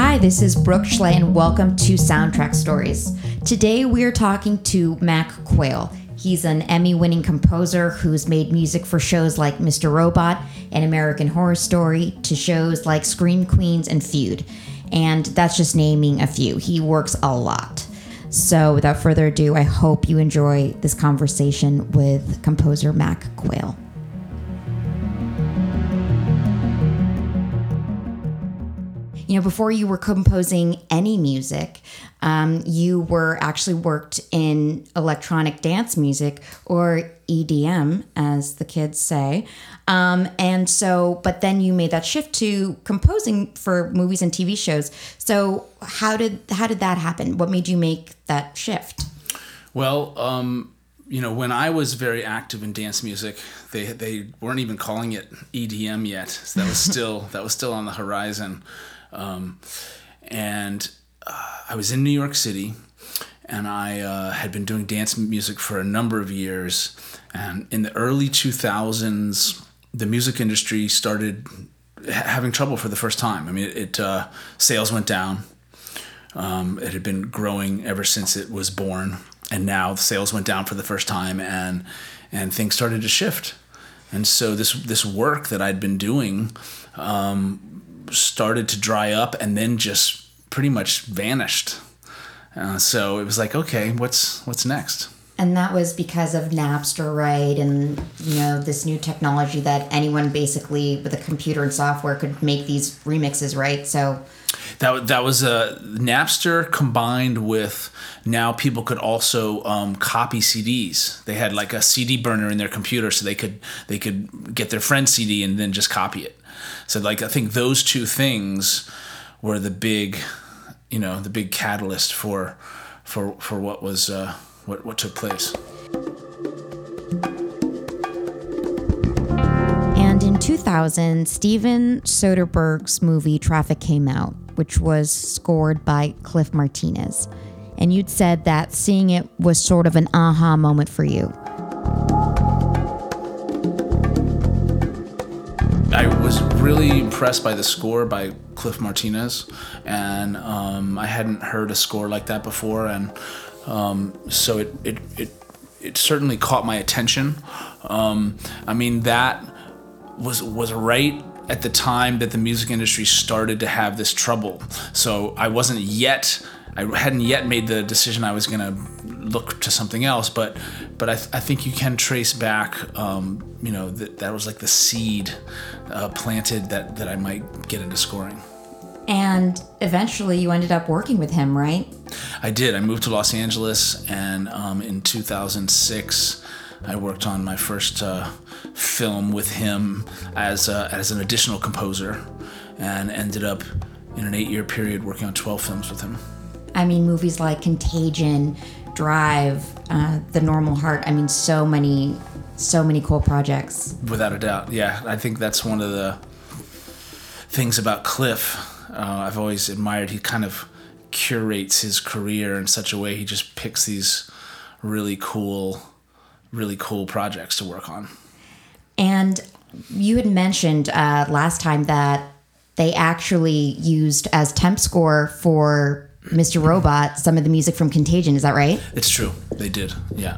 Hi, this is Brooke Schley, and welcome to Soundtrack Stories. Today we are talking to Mac Quayle. He's an Emmy winning composer who's made music for shows like Mr. Robot and American Horror Story to shows like Scream Queens and Feud. And that's just naming a few. He works a lot. So, without further ado, I hope you enjoy this conversation with composer Mac Quayle. You know, before you were composing any music, um, you were actually worked in electronic dance music or EDM, as the kids say. Um, and so, but then you made that shift to composing for movies and TV shows. So, how did how did that happen? What made you make that shift? Well, um, you know, when I was very active in dance music, they they weren't even calling it EDM yet. So that was still that was still on the horizon. Um, and uh, I was in New York City, and I uh, had been doing dance music for a number of years. And in the early 2000s, the music industry started having trouble for the first time. I mean, it, it uh, sales went down. Um, it had been growing ever since it was born, and now the sales went down for the first time, and and things started to shift. And so this this work that I'd been doing um, started to dry up and then just pretty much vanished. Uh, so it was like, okay, what's what's next? And that was because of Napster, right? And you know this new technology that anyone basically with a computer and software could make these remixes, right? So that that was a Napster combined with now people could also um, copy CDs. They had like a CD burner in their computer, so they could they could get their friend's CD and then just copy it. So like I think those two things were the big, you know, the big catalyst for for for what was uh, what what took place. And in 2000, Steven Soderbergh's movie Traffic came out, which was scored by Cliff Martinez. And you'd said that seeing it was sort of an aha moment for you. Really impressed by the score by Cliff Martinez, and um, I hadn't heard a score like that before, and um, so it, it it it certainly caught my attention. Um, I mean that was was right at the time that the music industry started to have this trouble. So I wasn't yet I hadn't yet made the decision I was going to look to something else, but but I, th- I think you can trace back, um, you know, that that was like the seed uh, planted that that I might get into scoring. And eventually, you ended up working with him, right? I did. I moved to Los Angeles, and um, in 2006. I worked on my first uh, film with him as, uh, as an additional composer and ended up in an eight year period working on 12 films with him. I mean, movies like Contagion, Drive, uh, The Normal Heart. I mean, so many, so many cool projects. Without a doubt, yeah. I think that's one of the things about Cliff. Uh, I've always admired. He kind of curates his career in such a way. He just picks these really cool, really cool projects to work on. And you had mentioned uh, last time that they actually used as temp score for Mr. Robot some of the music from Contagion. Is that right? It's true. They did. Yeah.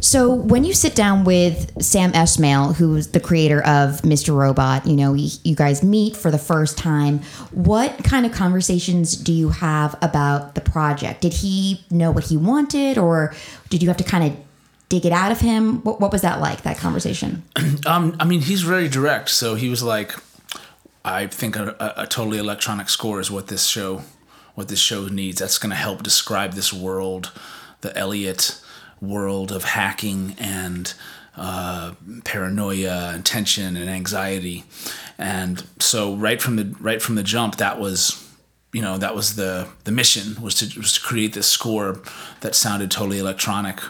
So when you sit down with Sam Esmail, who's the creator of Mr. Robot, you know, you guys meet for the first time. What kind of conversations do you have about the project? Did he know what he wanted, or did you have to kind of dig it out of him? What, what was that like? That conversation? um, I mean, he's very direct. So he was like, "I think a, a, a totally electronic score is what this show, what this show needs. That's going to help describe this world, the Elliot." World of hacking and uh, paranoia and tension and anxiety. And so right from the right from the jump, that was you know that was the the mission was to was to create this score that sounded totally electronic.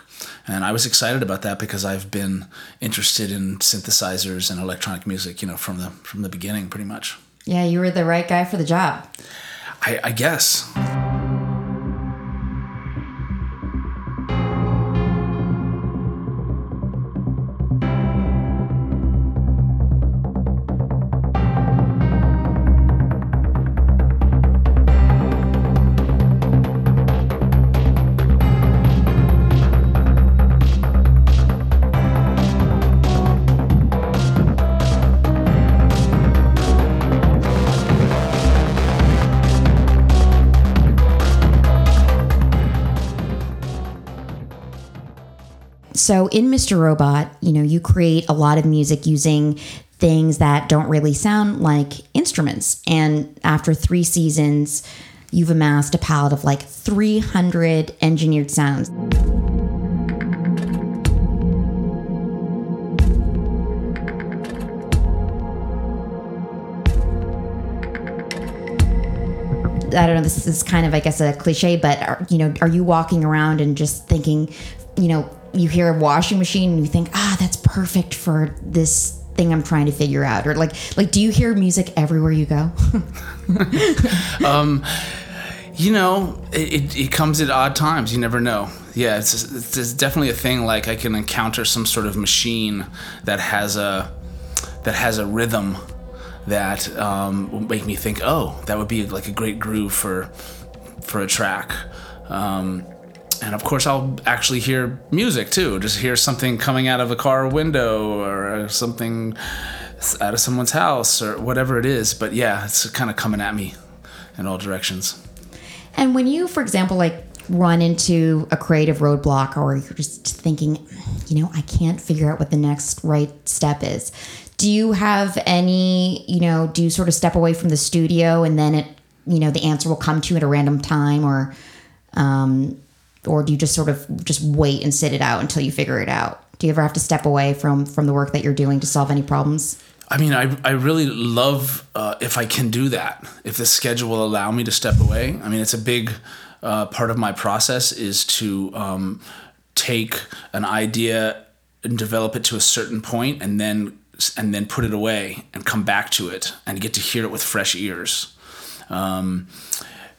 And i was excited about that because i've been interested in synthesizers and electronic music you know from the from the beginning pretty much. Yeah you were the right guy for the job. I, I guess so in Mr. Robot, you know, you create a lot of music using things that don't really sound like instruments. And after three seasons, you've amassed a palette of like 300 engineered sounds. I don't know. This is kind of, I guess, a cliche, but are, you know, are you walking around and just thinking, you know, you hear a washing machine and you think, ah, that's perfect for this thing I'm trying to figure out, or like, like, do you hear music everywhere you go? um, you know, it, it comes at odd times. You never know. Yeah, it's, it's definitely a thing. Like I can encounter some sort of machine that has a that has a rhythm that um, will make me think, oh, that would be like a great groove for for a track. Um, and of course, I'll actually hear music too. Just hear something coming out of a car window or something out of someone's house or whatever it is. But yeah, it's kind of coming at me in all directions. And when you, for example, like run into a creative roadblock or you're just thinking, you know, I can't figure out what the next right step is, do you have any, you know, do you sort of step away from the studio and then it, you know, the answer will come to you at a random time or, um, or do you just sort of just wait and sit it out until you figure it out? Do you ever have to step away from from the work that you're doing to solve any problems? I mean, I, I really love uh, if I can do that. If the schedule will allow me to step away. I mean, it's a big uh, part of my process is to um, take an idea and develop it to a certain point, and then and then put it away and come back to it and get to hear it with fresh ears. Um,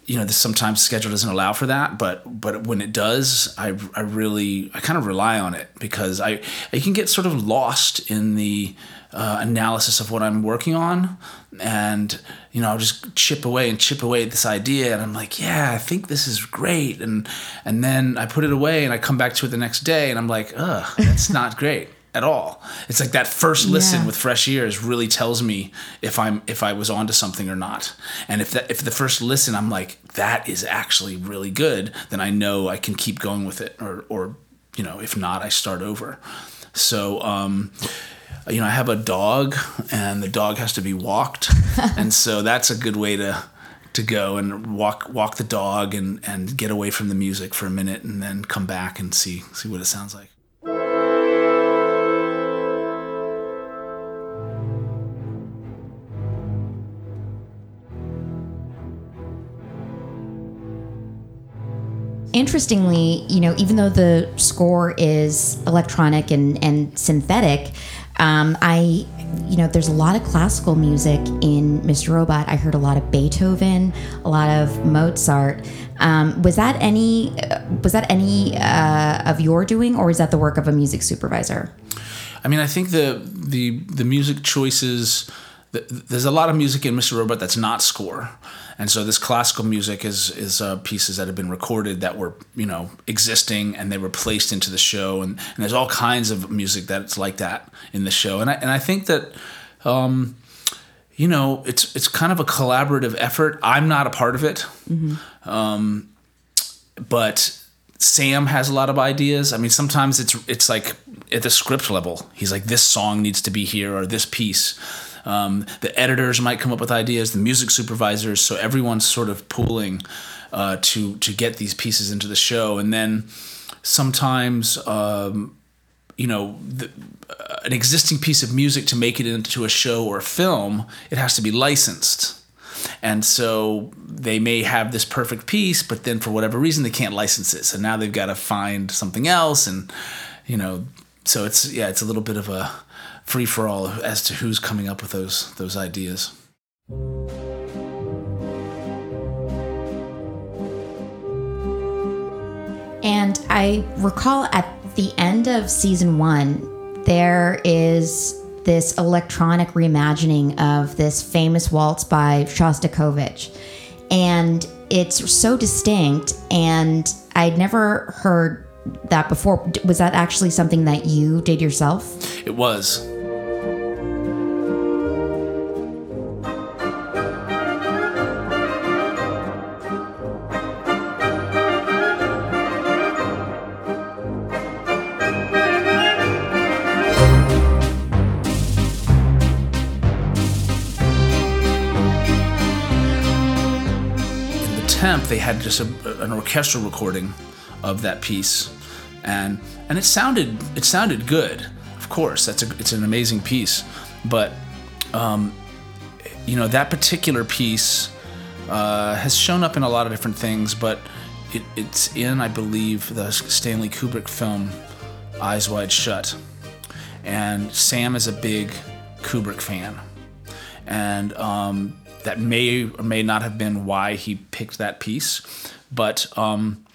you know, this sometimes schedule doesn't allow for that, but but when it does, I, I really I kind of rely on it because I I can get sort of lost in the uh, analysis of what I'm working on, and you know I'll just chip away and chip away at this idea, and I'm like, yeah, I think this is great, and and then I put it away and I come back to it the next day, and I'm like, ugh, that's not great at all. It's like that first listen yeah. with fresh ears really tells me if I'm if I was onto something or not. And if that if the first listen I'm like that is actually really good, then I know I can keep going with it or or you know, if not I start over. So um you know, I have a dog and the dog has to be walked. and so that's a good way to to go and walk walk the dog and and get away from the music for a minute and then come back and see see what it sounds like. Interestingly, you know, even though the score is electronic and, and synthetic, um, I, you know, there's a lot of classical music in Mr. Robot. I heard a lot of Beethoven, a lot of Mozart. Um, was that any, was that any uh, of your doing, or is that the work of a music supervisor? I mean, I think the the the music choices. The, there's a lot of music in Mr. Robot that's not score. And so this classical music is is uh, pieces that have been recorded that were you know existing and they were placed into the show and, and there's all kinds of music that's like that in the show and I and I think that um, you know it's it's kind of a collaborative effort. I'm not a part of it, mm-hmm. um, but Sam has a lot of ideas. I mean, sometimes it's it's like at the script level. He's like, this song needs to be here or this piece um, the editors might come up with ideas, the music supervisors. So everyone's sort of pooling uh, to to get these pieces into the show, and then sometimes. Um, you know, the, uh, an existing piece of music to make it into a show or a film, it has to be licensed. And so they may have this perfect piece, but then for whatever reason they can't license it. So now they've got to find something else, and you know, so it's yeah, it's a little bit of a free for all as to who's coming up with those those ideas. And I recall at the end of season one, there is this electronic reimagining of this famous waltz by Shostakovich. And it's so distinct, and I'd never heard that before. Was that actually something that you did yourself? It was. Attempt, they had just a, an orchestral recording of that piece, and and it sounded it sounded good. Of course, that's a it's an amazing piece, but um, you know that particular piece uh, has shown up in a lot of different things, but it, it's in I believe the Stanley Kubrick film Eyes Wide Shut, and Sam is a big Kubrick fan, and um, that may or may not have been why he picked that piece, but um,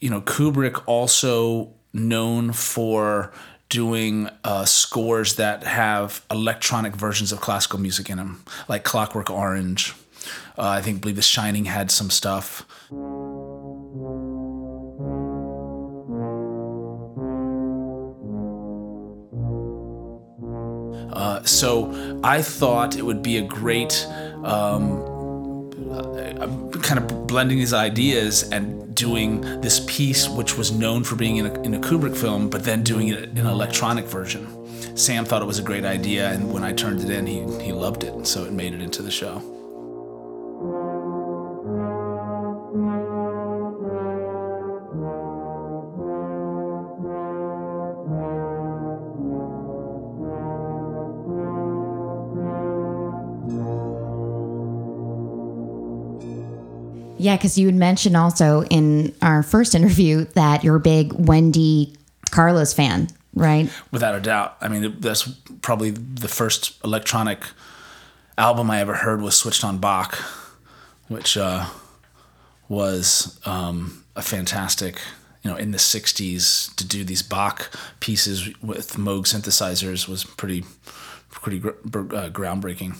you know Kubrick also known for doing uh, scores that have electronic versions of classical music in them, like Clockwork Orange. Uh, I think believe The Shining had some stuff. Uh, so I thought it would be a great um, kind of blending these ideas and doing this piece, which was known for being in a, in a Kubrick film, but then doing it in an electronic version. Sam thought it was a great idea, and when I turned it in, he, he loved it, so it made it into the show. Yeah, because you had mentioned also in our first interview that you're a big Wendy Carlos fan, right? Without a doubt. I mean, that's probably the first electronic album I ever heard was Switched on Bach, which uh, was um, a fantastic, you know, in the 60s to do these Bach pieces with Moog synthesizers was pretty, pretty gr- uh, groundbreaking.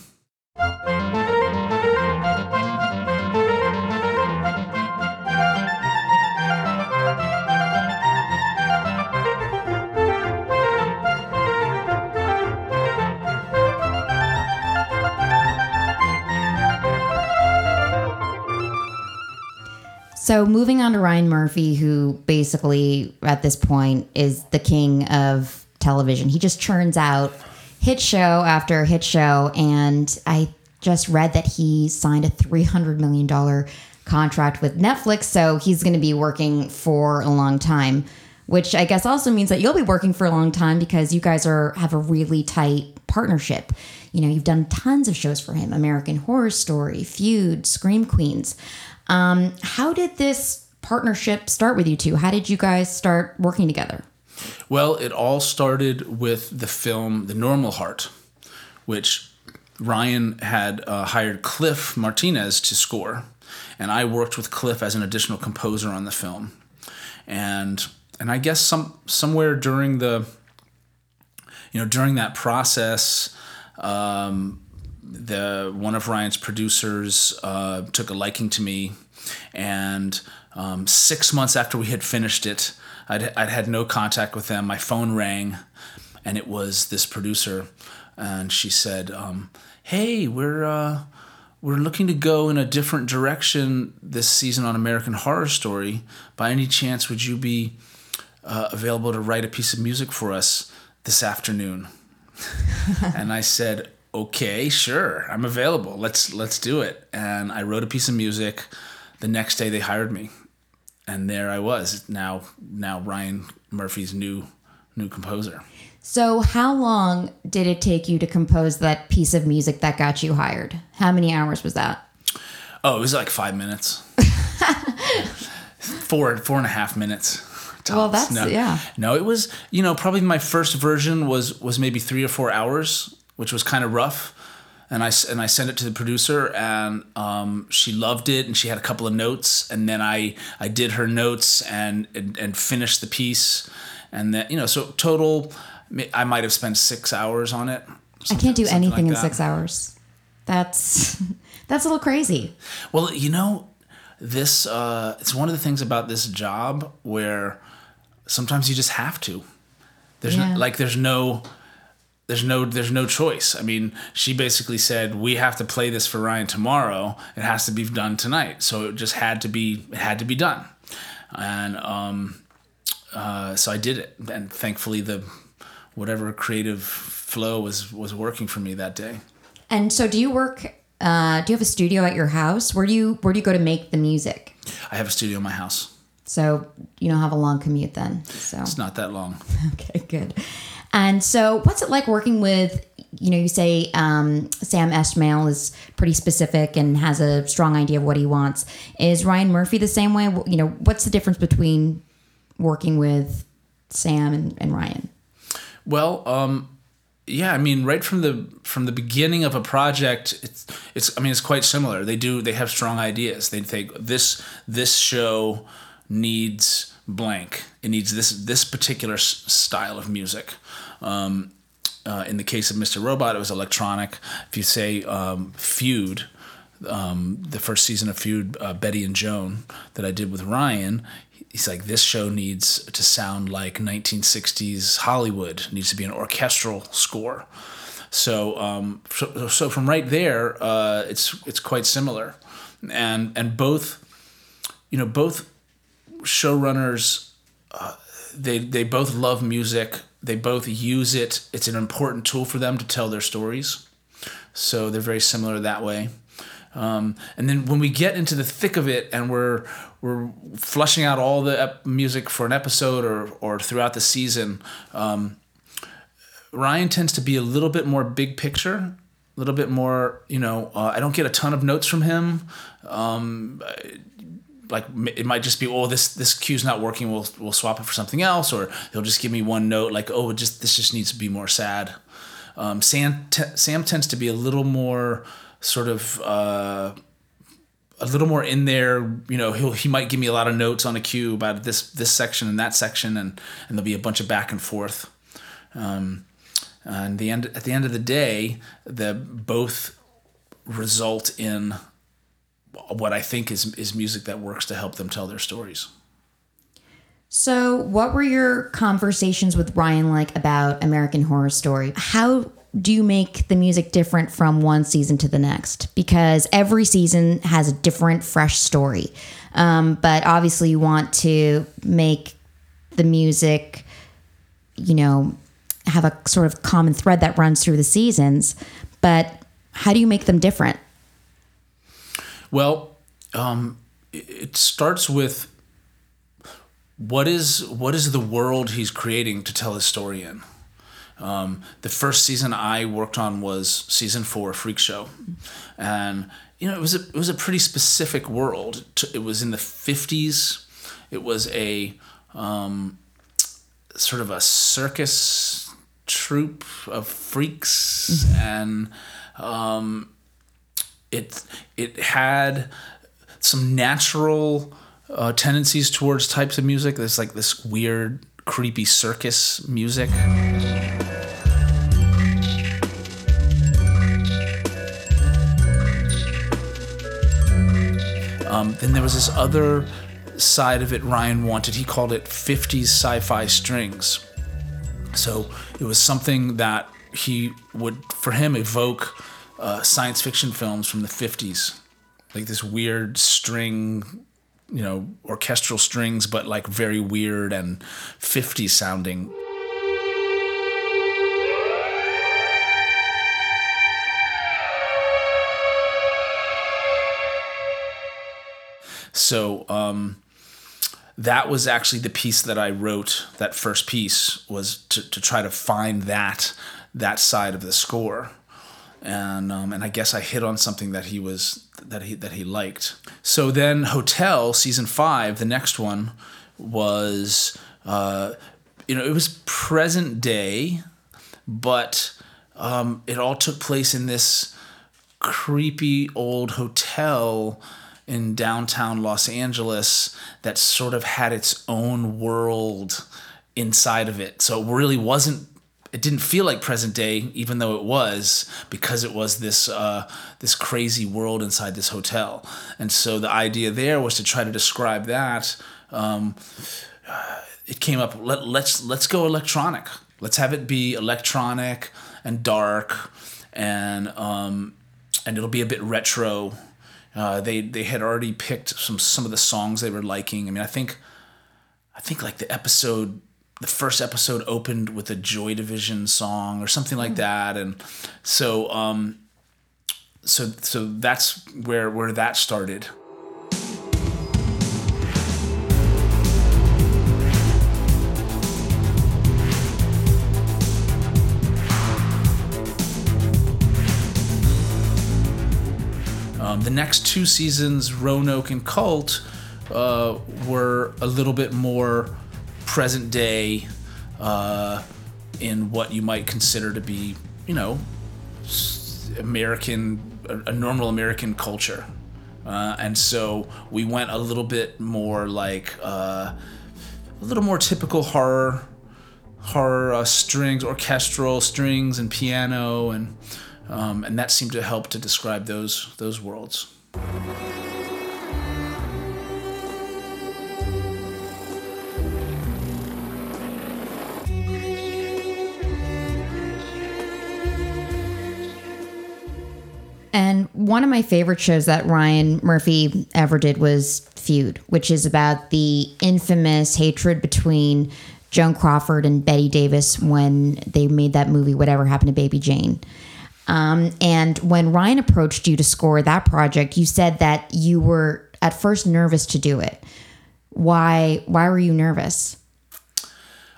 So moving on to Ryan Murphy, who basically at this point is the king of television. He just churns out hit show after hit show, and I just read that he signed a three hundred million dollar contract with Netflix, so he's going to be working for a long time. Which I guess also means that you'll be working for a long time because you guys are have a really tight partnership. You know, you've done tons of shows for him: American Horror Story, Feud, Scream Queens. Um, how did this partnership start with you two? How did you guys start working together? Well, it all started with the film The Normal Heart, which Ryan had uh, hired Cliff Martinez to score, and I worked with Cliff as an additional composer on the film. And and I guess some somewhere during the you know during that process, um, the one of Ryan's producers uh, took a liking to me, and um, six months after we had finished it, I'd, I'd had no contact with them. My phone rang, and it was this producer, and she said, um, "Hey, we're." Uh, we're looking to go in a different direction this season on American Horror Story. By any chance, would you be uh, available to write a piece of music for us this afternoon? and I said, okay, sure, I'm available. Let's let's do it. And I wrote a piece of music. The next day they hired me, and there I was. Now now Ryan Murphy's new new composer. So, how long did it take you to compose that piece of music that got you hired? How many hours was that? Oh, it was like five minutes. four four and a half minutes. Tops. Well, that's no, yeah. No, it was you know probably my first version was was maybe three or four hours which was kind of rough. And I, and I sent it to the producer, and um, she loved it, and she had a couple of notes, and then I, I did her notes and, and, and finished the piece, and then you know so total, I might have spent six hours on it. I can't do anything like in six hours. That's that's a little crazy. Well, you know, this uh, it's one of the things about this job where sometimes you just have to. There's yeah. no, like there's no there's no there's no choice. I mean, she basically said we have to play this for Ryan tomorrow. It has to be done tonight. So it just had to be it had to be done, and um, uh, so I did it. And thankfully, the whatever creative flow was was working for me that day. And so, do you work Uh, do you have a studio at your house? Where do you where do you go to make the music? I have a studio in my house. So you don't have a long commute then. So It's not that long. okay, good. And so, what's it like working with? You know, you say um, Sam Esmail is pretty specific and has a strong idea of what he wants. Is Ryan Murphy the same way? You know, what's the difference between working with Sam and, and Ryan? Well, um, yeah, I mean, right from the from the beginning of a project, it's it's. I mean, it's quite similar. They do. They have strong ideas. They think this this show needs blank. It needs this this particular s- style of music. Um, uh, in the case of Mr. Robot, it was electronic. If you say um, Feud, um, the first season of Feud, uh, Betty and Joan, that I did with Ryan, he's like, this show needs to sound like 1960s Hollywood. It needs to be an orchestral score. So, um, so, so from right there, uh, it's it's quite similar, and and both, you know, both showrunners, uh, they they both love music. They both use it. It's an important tool for them to tell their stories. So they're very similar that way. Um, and then when we get into the thick of it and we're we're flushing out all the ep- music for an episode or or throughout the season, um, Ryan tends to be a little bit more big picture, a little bit more. You know, uh, I don't get a ton of notes from him. Um, like it might just be oh this this cue's not working we'll we'll swap it for something else or he'll just give me one note like oh it just this just needs to be more sad. Um, sam t- sam tends to be a little more sort of uh, a little more in there you know he'll he might give me a lot of notes on a cue about this this section and that section and and there'll be a bunch of back and forth. Um, and the end at the end of the day the both result in what I think is is music that works to help them tell their stories. So, what were your conversations with Ryan like about American Horror Story? How do you make the music different from one season to the next? Because every season has a different, fresh story. Um, but obviously, you want to make the music, you know, have a sort of common thread that runs through the seasons. But how do you make them different? Well, um, it starts with what is what is the world he's creating to tell his story in. Um, the first season I worked on was season four, Freak Show, and you know it was a it was a pretty specific world. It was in the fifties. It was a um, sort of a circus troupe of freaks, and um, it it had some natural uh, tendencies towards types of music. There's like this weird, creepy circus music. Um, then there was this other side of it Ryan wanted. He called it 50s sci fi strings. So it was something that he would, for him, evoke uh, science fiction films from the 50s. Like this weird string, you know, orchestral strings, but like very weird and 50s sounding. So um, that was actually the piece that I wrote. That first piece was to, to try to find that that side of the score, and um, and I guess I hit on something that he was that he that he liked. So then Hotel season five, the next one was uh, you know it was present day, but um, it all took place in this creepy old hotel in downtown Los Angeles that sort of had its own world inside of it. So it really wasn't it didn't feel like present day even though it was because it was this uh, this crazy world inside this hotel. And so the idea there was to try to describe that um, it came up let, let's let's go electronic. Let's have it be electronic and dark and um, and it'll be a bit retro uh, they they had already picked some some of the songs they were liking. I mean, I think I think like the episode, the first episode opened with a Joy Division song or something like that, and so um, so so that's where where that started. Um, the next two seasons, Roanoke and Cult, uh, were a little bit more present day uh, in what you might consider to be, you know, American, a, normal American culture. Uh, and so we went a little bit more like uh, a little more typical horror, horror uh, strings, orchestral strings, and piano, and um, and that seemed to help to describe those those worlds. And one of my favorite shows that Ryan Murphy ever did was Feud, which is about the infamous hatred between Joan Crawford and Bette Davis when they made that movie, Whatever Happened to Baby Jane. Um, and when Ryan approached you to score that project, you said that you were at first nervous to do it. Why? Why were you nervous?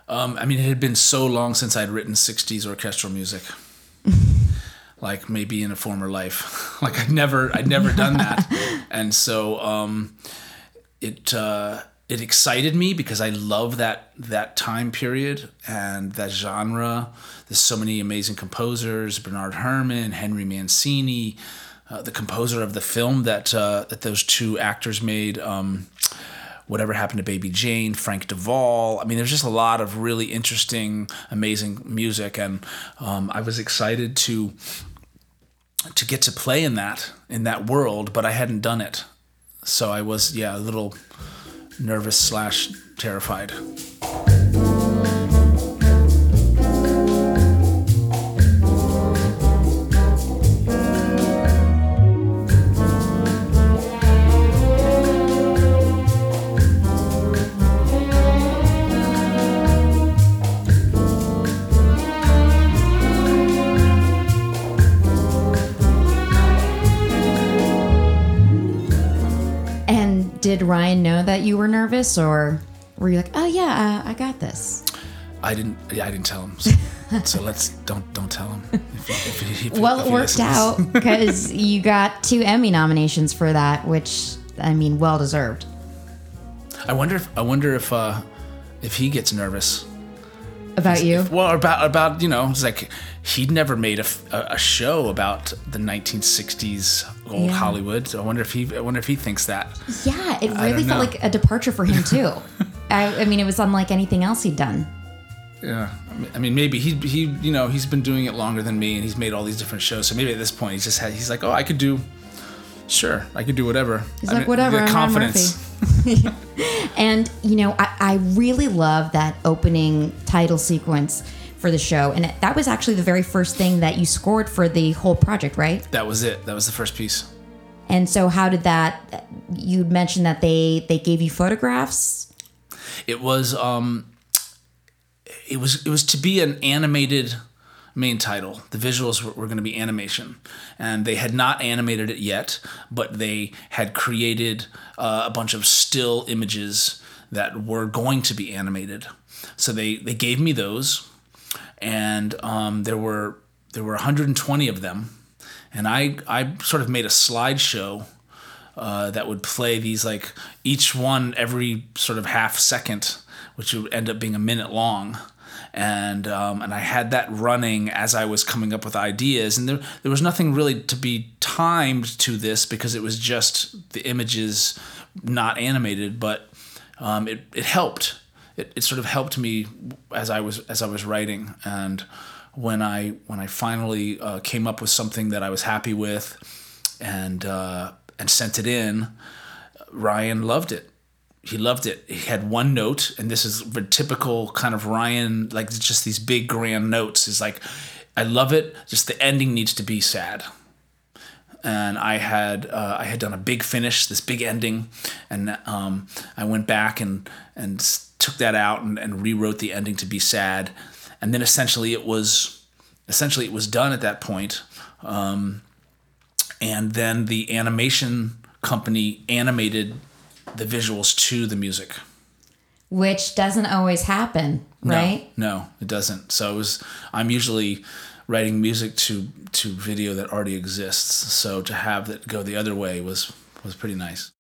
Um, I mean, it had been so long since I'd written '60s orchestral music. Like maybe in a former life, like I'd never, I'd never done that, and so um, it uh, it excited me because I love that that time period and that genre. There's so many amazing composers: Bernard Herrmann, Henry Mancini, uh, the composer of the film that uh, that those two actors made. Um, Whatever happened to Baby Jane, Frank DeVol. I mean, there's just a lot of really interesting, amazing music, and um, I was excited to to get to play in that in that world, but I hadn't done it, so I was yeah a little nervous slash terrified. Did Ryan know that you were nervous, or were you like, "Oh yeah, uh, I got this"? I didn't. Yeah, I didn't tell him. So, so let's don't don't tell him. If, if, if, Well, it worked out because you got two Emmy nominations for that, which I mean, well deserved. I wonder if I wonder if uh, if he gets nervous. About you? Well, about about you know, it's like he'd never made a, a show about the 1960s old Yeah. Hollywood. So I wonder if he I wonder if he thinks that. Yeah, it really felt like a departure for him too. I, I mean, it was unlike anything else he'd done. Yeah, I mean- maybe he he you know he's been doing it longer than me, and he's made all these different shows. So maybe at this point he's just had he's like, oh, I could do, sure, I could do whatever. He's I like, mean, whatever, the confidence. And you know, I, I really love that opening title sequence for the show, and that was actually the very first thing that you scored for the whole project, right? That was it. That was the first piece. And so, how did that? You mentioned that they they gave you photographs. It was um, it was it was to be an animated main title. The visuals were, were going to be animation, and they had not animated it yet, but they had created uh, a bunch of still images that were going to be animated. So they they gave me those, and um, there were there were 120 of them, and I I sort of made a slideshow uh, that would play these like each one every sort of half second, which would end up being a minute long. And um, and I had that running as I was coming up with ideas, and there there was nothing really to be timed to this because it was just the images, not animated. But um, it it helped. It, it sort of helped me as I was as I was writing, and when I when I finally uh, came up with something that I was happy with, and uh, and sent it in. Ryan loved it. He loved it. He had one note, and this is the typical kind of Ryan, like just these big grand notes. Is like, I love it. Just the ending needs to be sad. And I had uh, I had done a big finish, this big ending, and um, I went back and and took that out and, and rewrote the ending to be sad, and then essentially it was essentially it was done at that point. Um, and then the animation company animated the visuals to the music. Which doesn't always happen, right? No, no, it doesn't. So it was. I'm usually writing music to to video that already exists. So to have that go the other way was was pretty nice.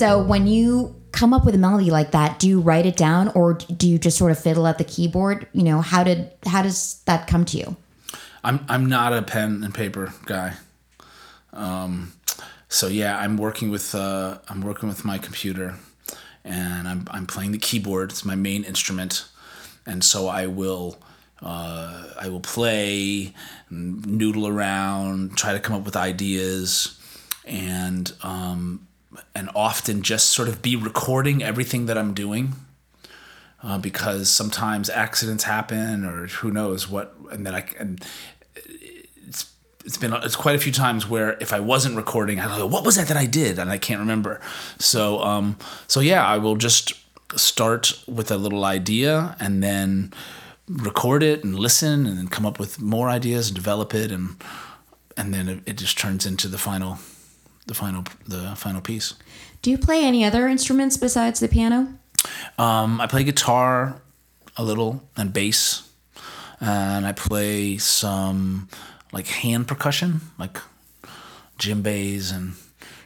So when you come up with a melody like that, do you write it down or do you just sort of fiddle at the keyboard? You know, how did how does that come to you? I'm I'm not a pen and paper guy. Um, so yeah, I'm working with uh, I'm working with my computer, and I'm I'm playing the keyboard. It's my main instrument, and so I will. Uh, I will play, noodle around, try to come up with ideas, and um, and often just sort of be recording everything that I'm doing. Uh, because sometimes accidents happen, or who knows what, and then I and it's it's been it's quite a few times where if I wasn't recording, I go, what was that that I did, and I can't remember. So um so yeah, I will just start with a little idea and then record it and listen and then come up with more ideas and develop it and and then it, it just turns into the final the final the final piece. Do you play any other instruments besides the piano? Um, I play guitar a little and bass, and I play some like hand percussion, like djembes and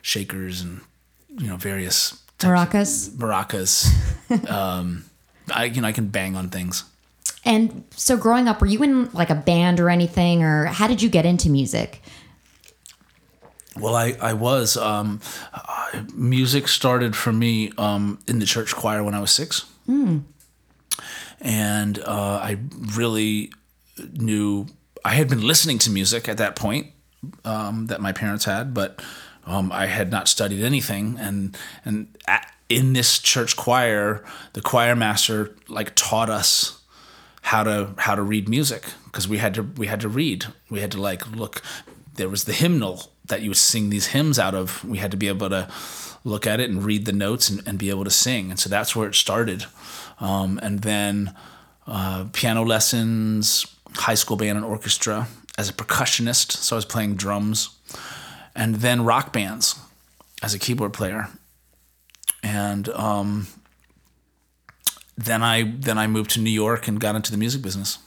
shakers and you know various maracas. Maracas. um, I you know I can bang on things. And so, growing up, were you in like a band or anything, or how did you get into music? Well, I I was um, uh, music started for me um, in the church choir when I was six, mm. and uh, I really knew I had been listening to music at that point um, that my parents had, but um, I had not studied anything, and and at, in this church choir, the choir master like taught us how to how to read music because we had to we had to read. We had to like look there was the hymnal that you would sing these hymns out of. We had to be able to look at it and read the notes and, and be able to sing. And so that's where it started. Um, and then uh, piano lessons, high school band and orchestra as a percussionist. So I was playing drums. And then rock bands as a keyboard player. And um, then I then I moved to New York and got into the music business.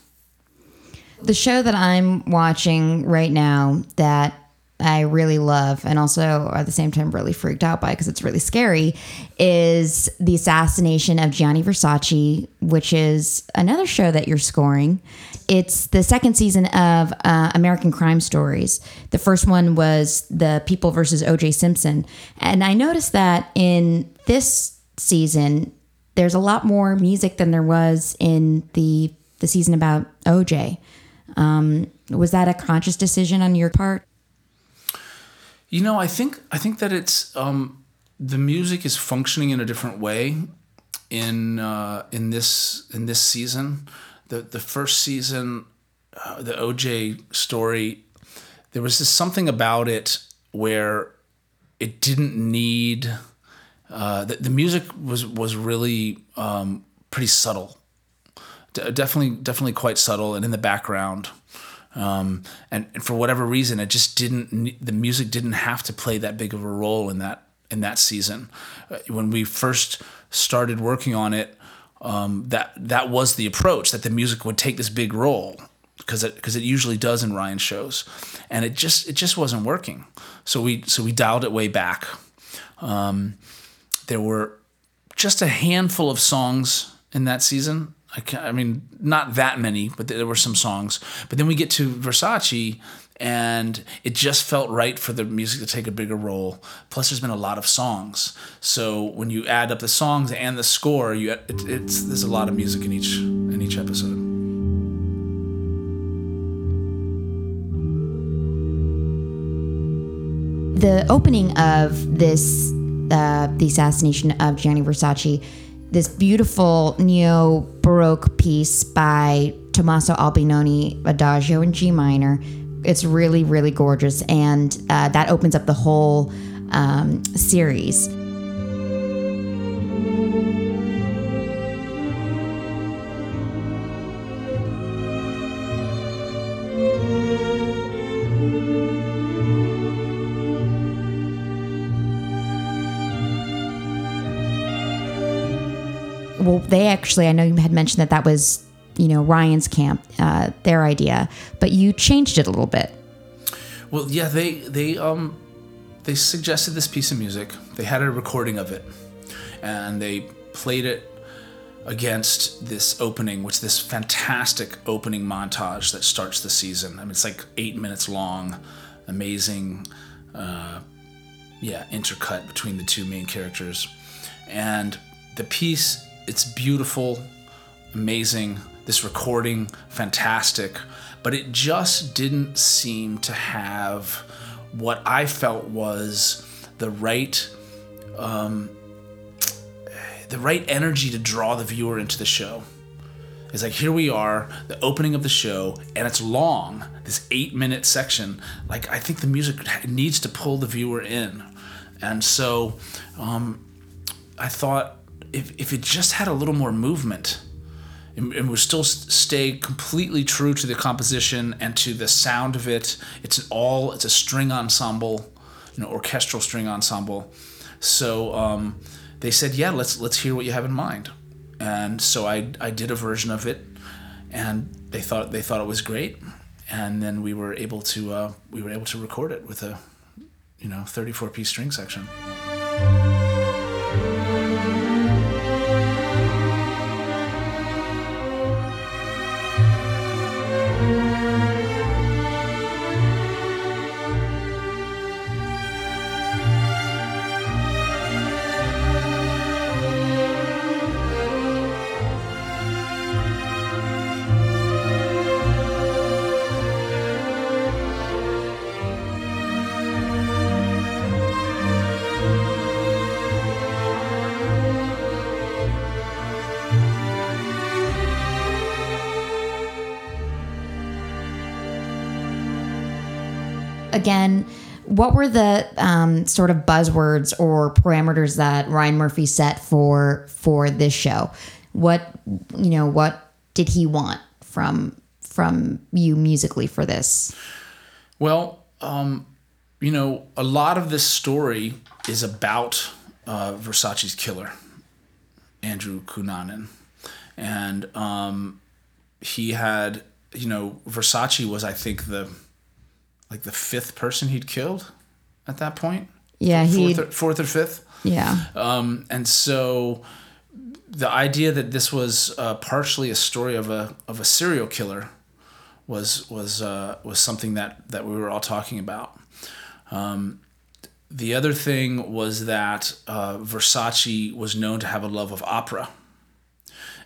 The show that I'm watching right now that I really love and also at the same time really freaked out by because it's really scary is the assassination of Gianni Versace, which is another show that you're scoring. It's the second season of uh, American Crime Stories. The first one was the People versus O.J. Simpson, and I noticed that in this season there's a lot more music than there was in the the season about O.J. Um, was that a conscious decision on your part? You know, I think I think that it's um, the music is functioning in a different way in uh, in this in this season. The the first season, uh, the OJ story, there was just something about it where it didn't need uh, the, the music was was really um, pretty subtle, D- definitely definitely quite subtle and in the background. Um, and, and, for whatever reason, it just didn't. The music didn't have to play that big of a role in that in that season. Uh, when we first started working on it, um, that that was the approach that the music would take this big role because it because it usually does in Ryan shows, and it just it just wasn't working. So we so we dialed it way back. Um, there were just a handful of songs in that season. I, I mean, not that many, but there were some songs. But then we get to Versace, and it just felt right for the music to take a bigger role. Plus, there's been a lot of songs, so when you add up the songs and the score, you it, it's there's a lot of music in each in each episode. The opening of this, uh, the assassination of Gianni Versace, this beautiful neo baroque piece by Tommaso Albinoni, Adagio in G minor, it's really, really gorgeous, and uh, that opens up the whole um, series. Actually, I know you had mentioned that that was you know Ryan's camp, uh, their idea, but you changed it a little bit. Well, yeah, they they um they suggested this piece of music. They had a recording of it, and they played it against this opening, which this fantastic opening montage that starts the season. I mean, it's like eight minutes long, amazing, uh, yeah, intercut between the two main characters, and the piece. It's beautiful, amazing this recording fantastic, but it just didn't seem to have what I felt was the right um, the right energy to draw the viewer into the show. It's like here we are, the opening of the show, and it's long. This eight-minute section. Like I think the music needs to pull the viewer in, and so um, I thought if if it just had a little more movement, and, would still stay completely true to the composition and to the sound of it. It's an all it's a string ensemble, you know, orchestral string ensemble. So um, they said, yeah, let's let's hear what you have in mind. And so I I did a version of it, and they thought they thought it was great, and then we were able to uh, we were able to record it with a you know 34 piece string section. Again, what were the um, sort of buzzwords or parameters that Ryan Murphy set for for this show? What you know, what did he want from from you musically for this? Well, um, you know, a lot of this story is about uh, Versace's killer, Andrew Cunanan, and um, he had, you know, Versace was, I think, the like the fifth person he'd killed at that point. Yeah, he fourth, fourth or fifth. Yeah. Um, and so the idea that this was uh, partially a story of a of a serial killer was was uh, was something that that we were all talking about. Um, the other thing was that uh, Versace was known to have a love of opera,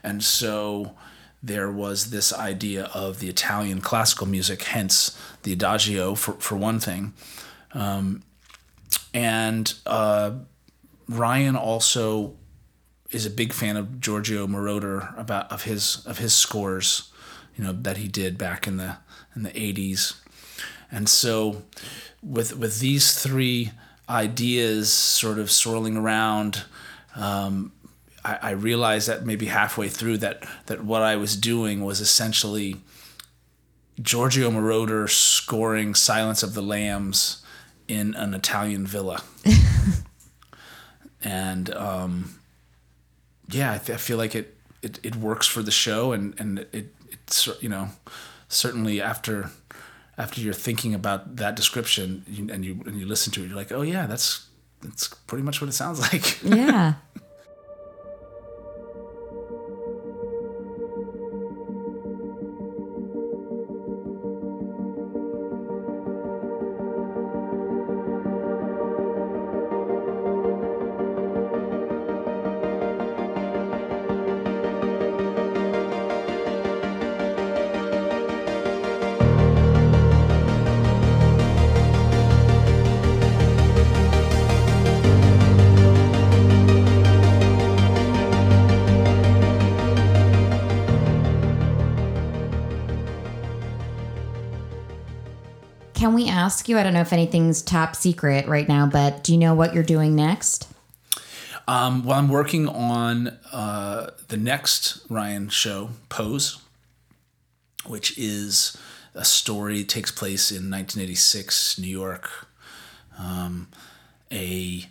and so there was this idea of the Italian classical music, hence the Adagio for, for one thing. Um, and uh, Ryan also is a big fan of Giorgio Moroder about of his of his scores, you know, that he did back in the in the 80s. And so with with these three ideas sort of swirling around, um, I, I realized that maybe halfway through that that what I was doing was essentially Giorgio Moroder scoring Silence of the Lambs in an Italian villa. and um, yeah, I, th- I, feel like it it, it works for the show, and and it it's you know certainly after after you're thinking about that description and you and you listen to it, you're like, oh yeah, that's that's pretty much what it sounds like. Yeah. Can we ask you? I don't know if anything's top secret right now, but do you know what you're doing next? Um, well, I'm working on uh, the next Ryan show, Pose, which is a story takes place in 1986 New York. Um, a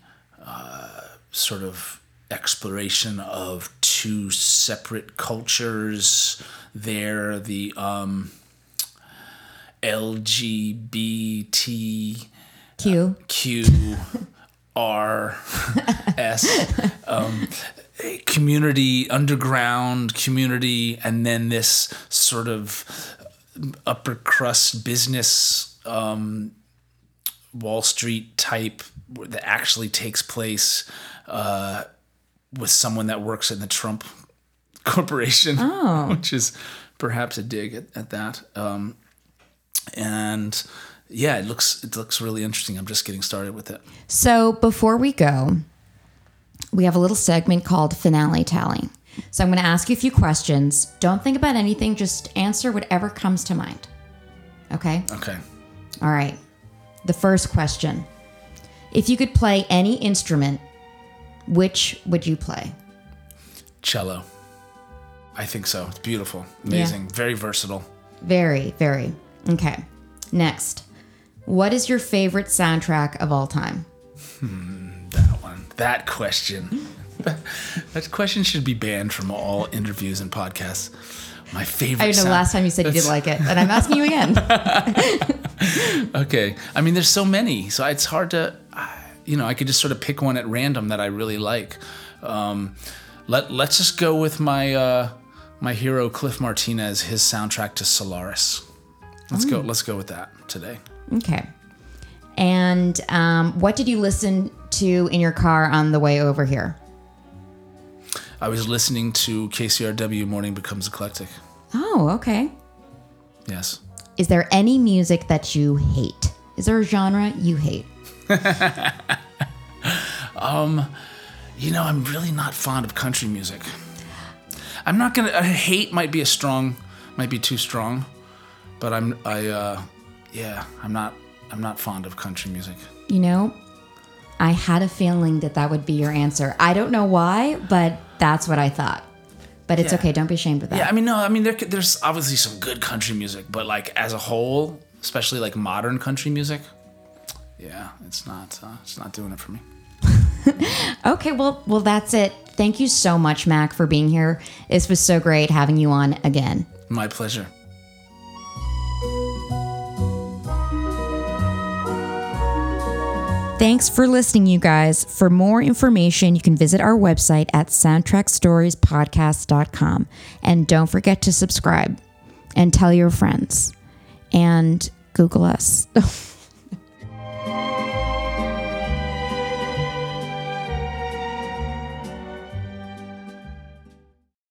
uh, sort of exploration of two separate cultures there, the um, LGBT Q. Q. R. S. Um, community, underground community, and then this sort of upper crust business, um, Wall Street type that actually takes place uh, with someone that works in the Trump Corporation, which is perhaps a dig at, at that. Um, and yeah, it looks it looks really interesting. I'm just getting started with it. So before we go, we have a little segment called Finale Tally. So I'm going to ask you a few questions. Don't think about anything, just answer whatever comes to mind. Okay? Okay. All right. The first question If you could play any instrument, which would you play? Cello. I think so. It's beautiful, amazing, very versatile. Very, very. Okay. Next. What is your favorite soundtrack of all time? That one. That question. that question should be banned from all interviews and podcasts. My favorite. I know sound- last time you said you didn't like it, and I'm asking you again. Okay. I mean, there's so many, so it's hard to, you know, I could just sort of pick one at random that I really like. Um, let Let's just go with my uh, my hero Cliff Martinez, his soundtrack to Solaris. Let's go. Let's go with that today. Okay. And um, what did you listen to in your car on the way over here? I was listening to KCRW Morning Becomes Eclectic. Oh, okay. Yes. Is there any music that you hate? Is there a genre you hate? um, You know, I'm really not fond of country music. I'm not gonna. I hate might be a strong, might be too strong, but I'm. I. uh Yeah, I'm not. I'm not fond of country music. You know, I had a feeling that that would be your answer. I don't know why, but that's what I thought. But it's Yeah. okay. Don't be ashamed of that. Yeah, I mean, no, I mean, there, there's obviously some good country music, but like as a whole, especially like modern country music, yeah, it's not. Uh, it's not doing it for me. Okay, well, well, that's it. Thank you so much, Mac, for being here. This was so great having you on again. My pleasure. Thanks for listening, you guys. For more information, you can visit our website at soundtrackstoriespodcast.com. And don't forget to subscribe and tell your friends and Google us.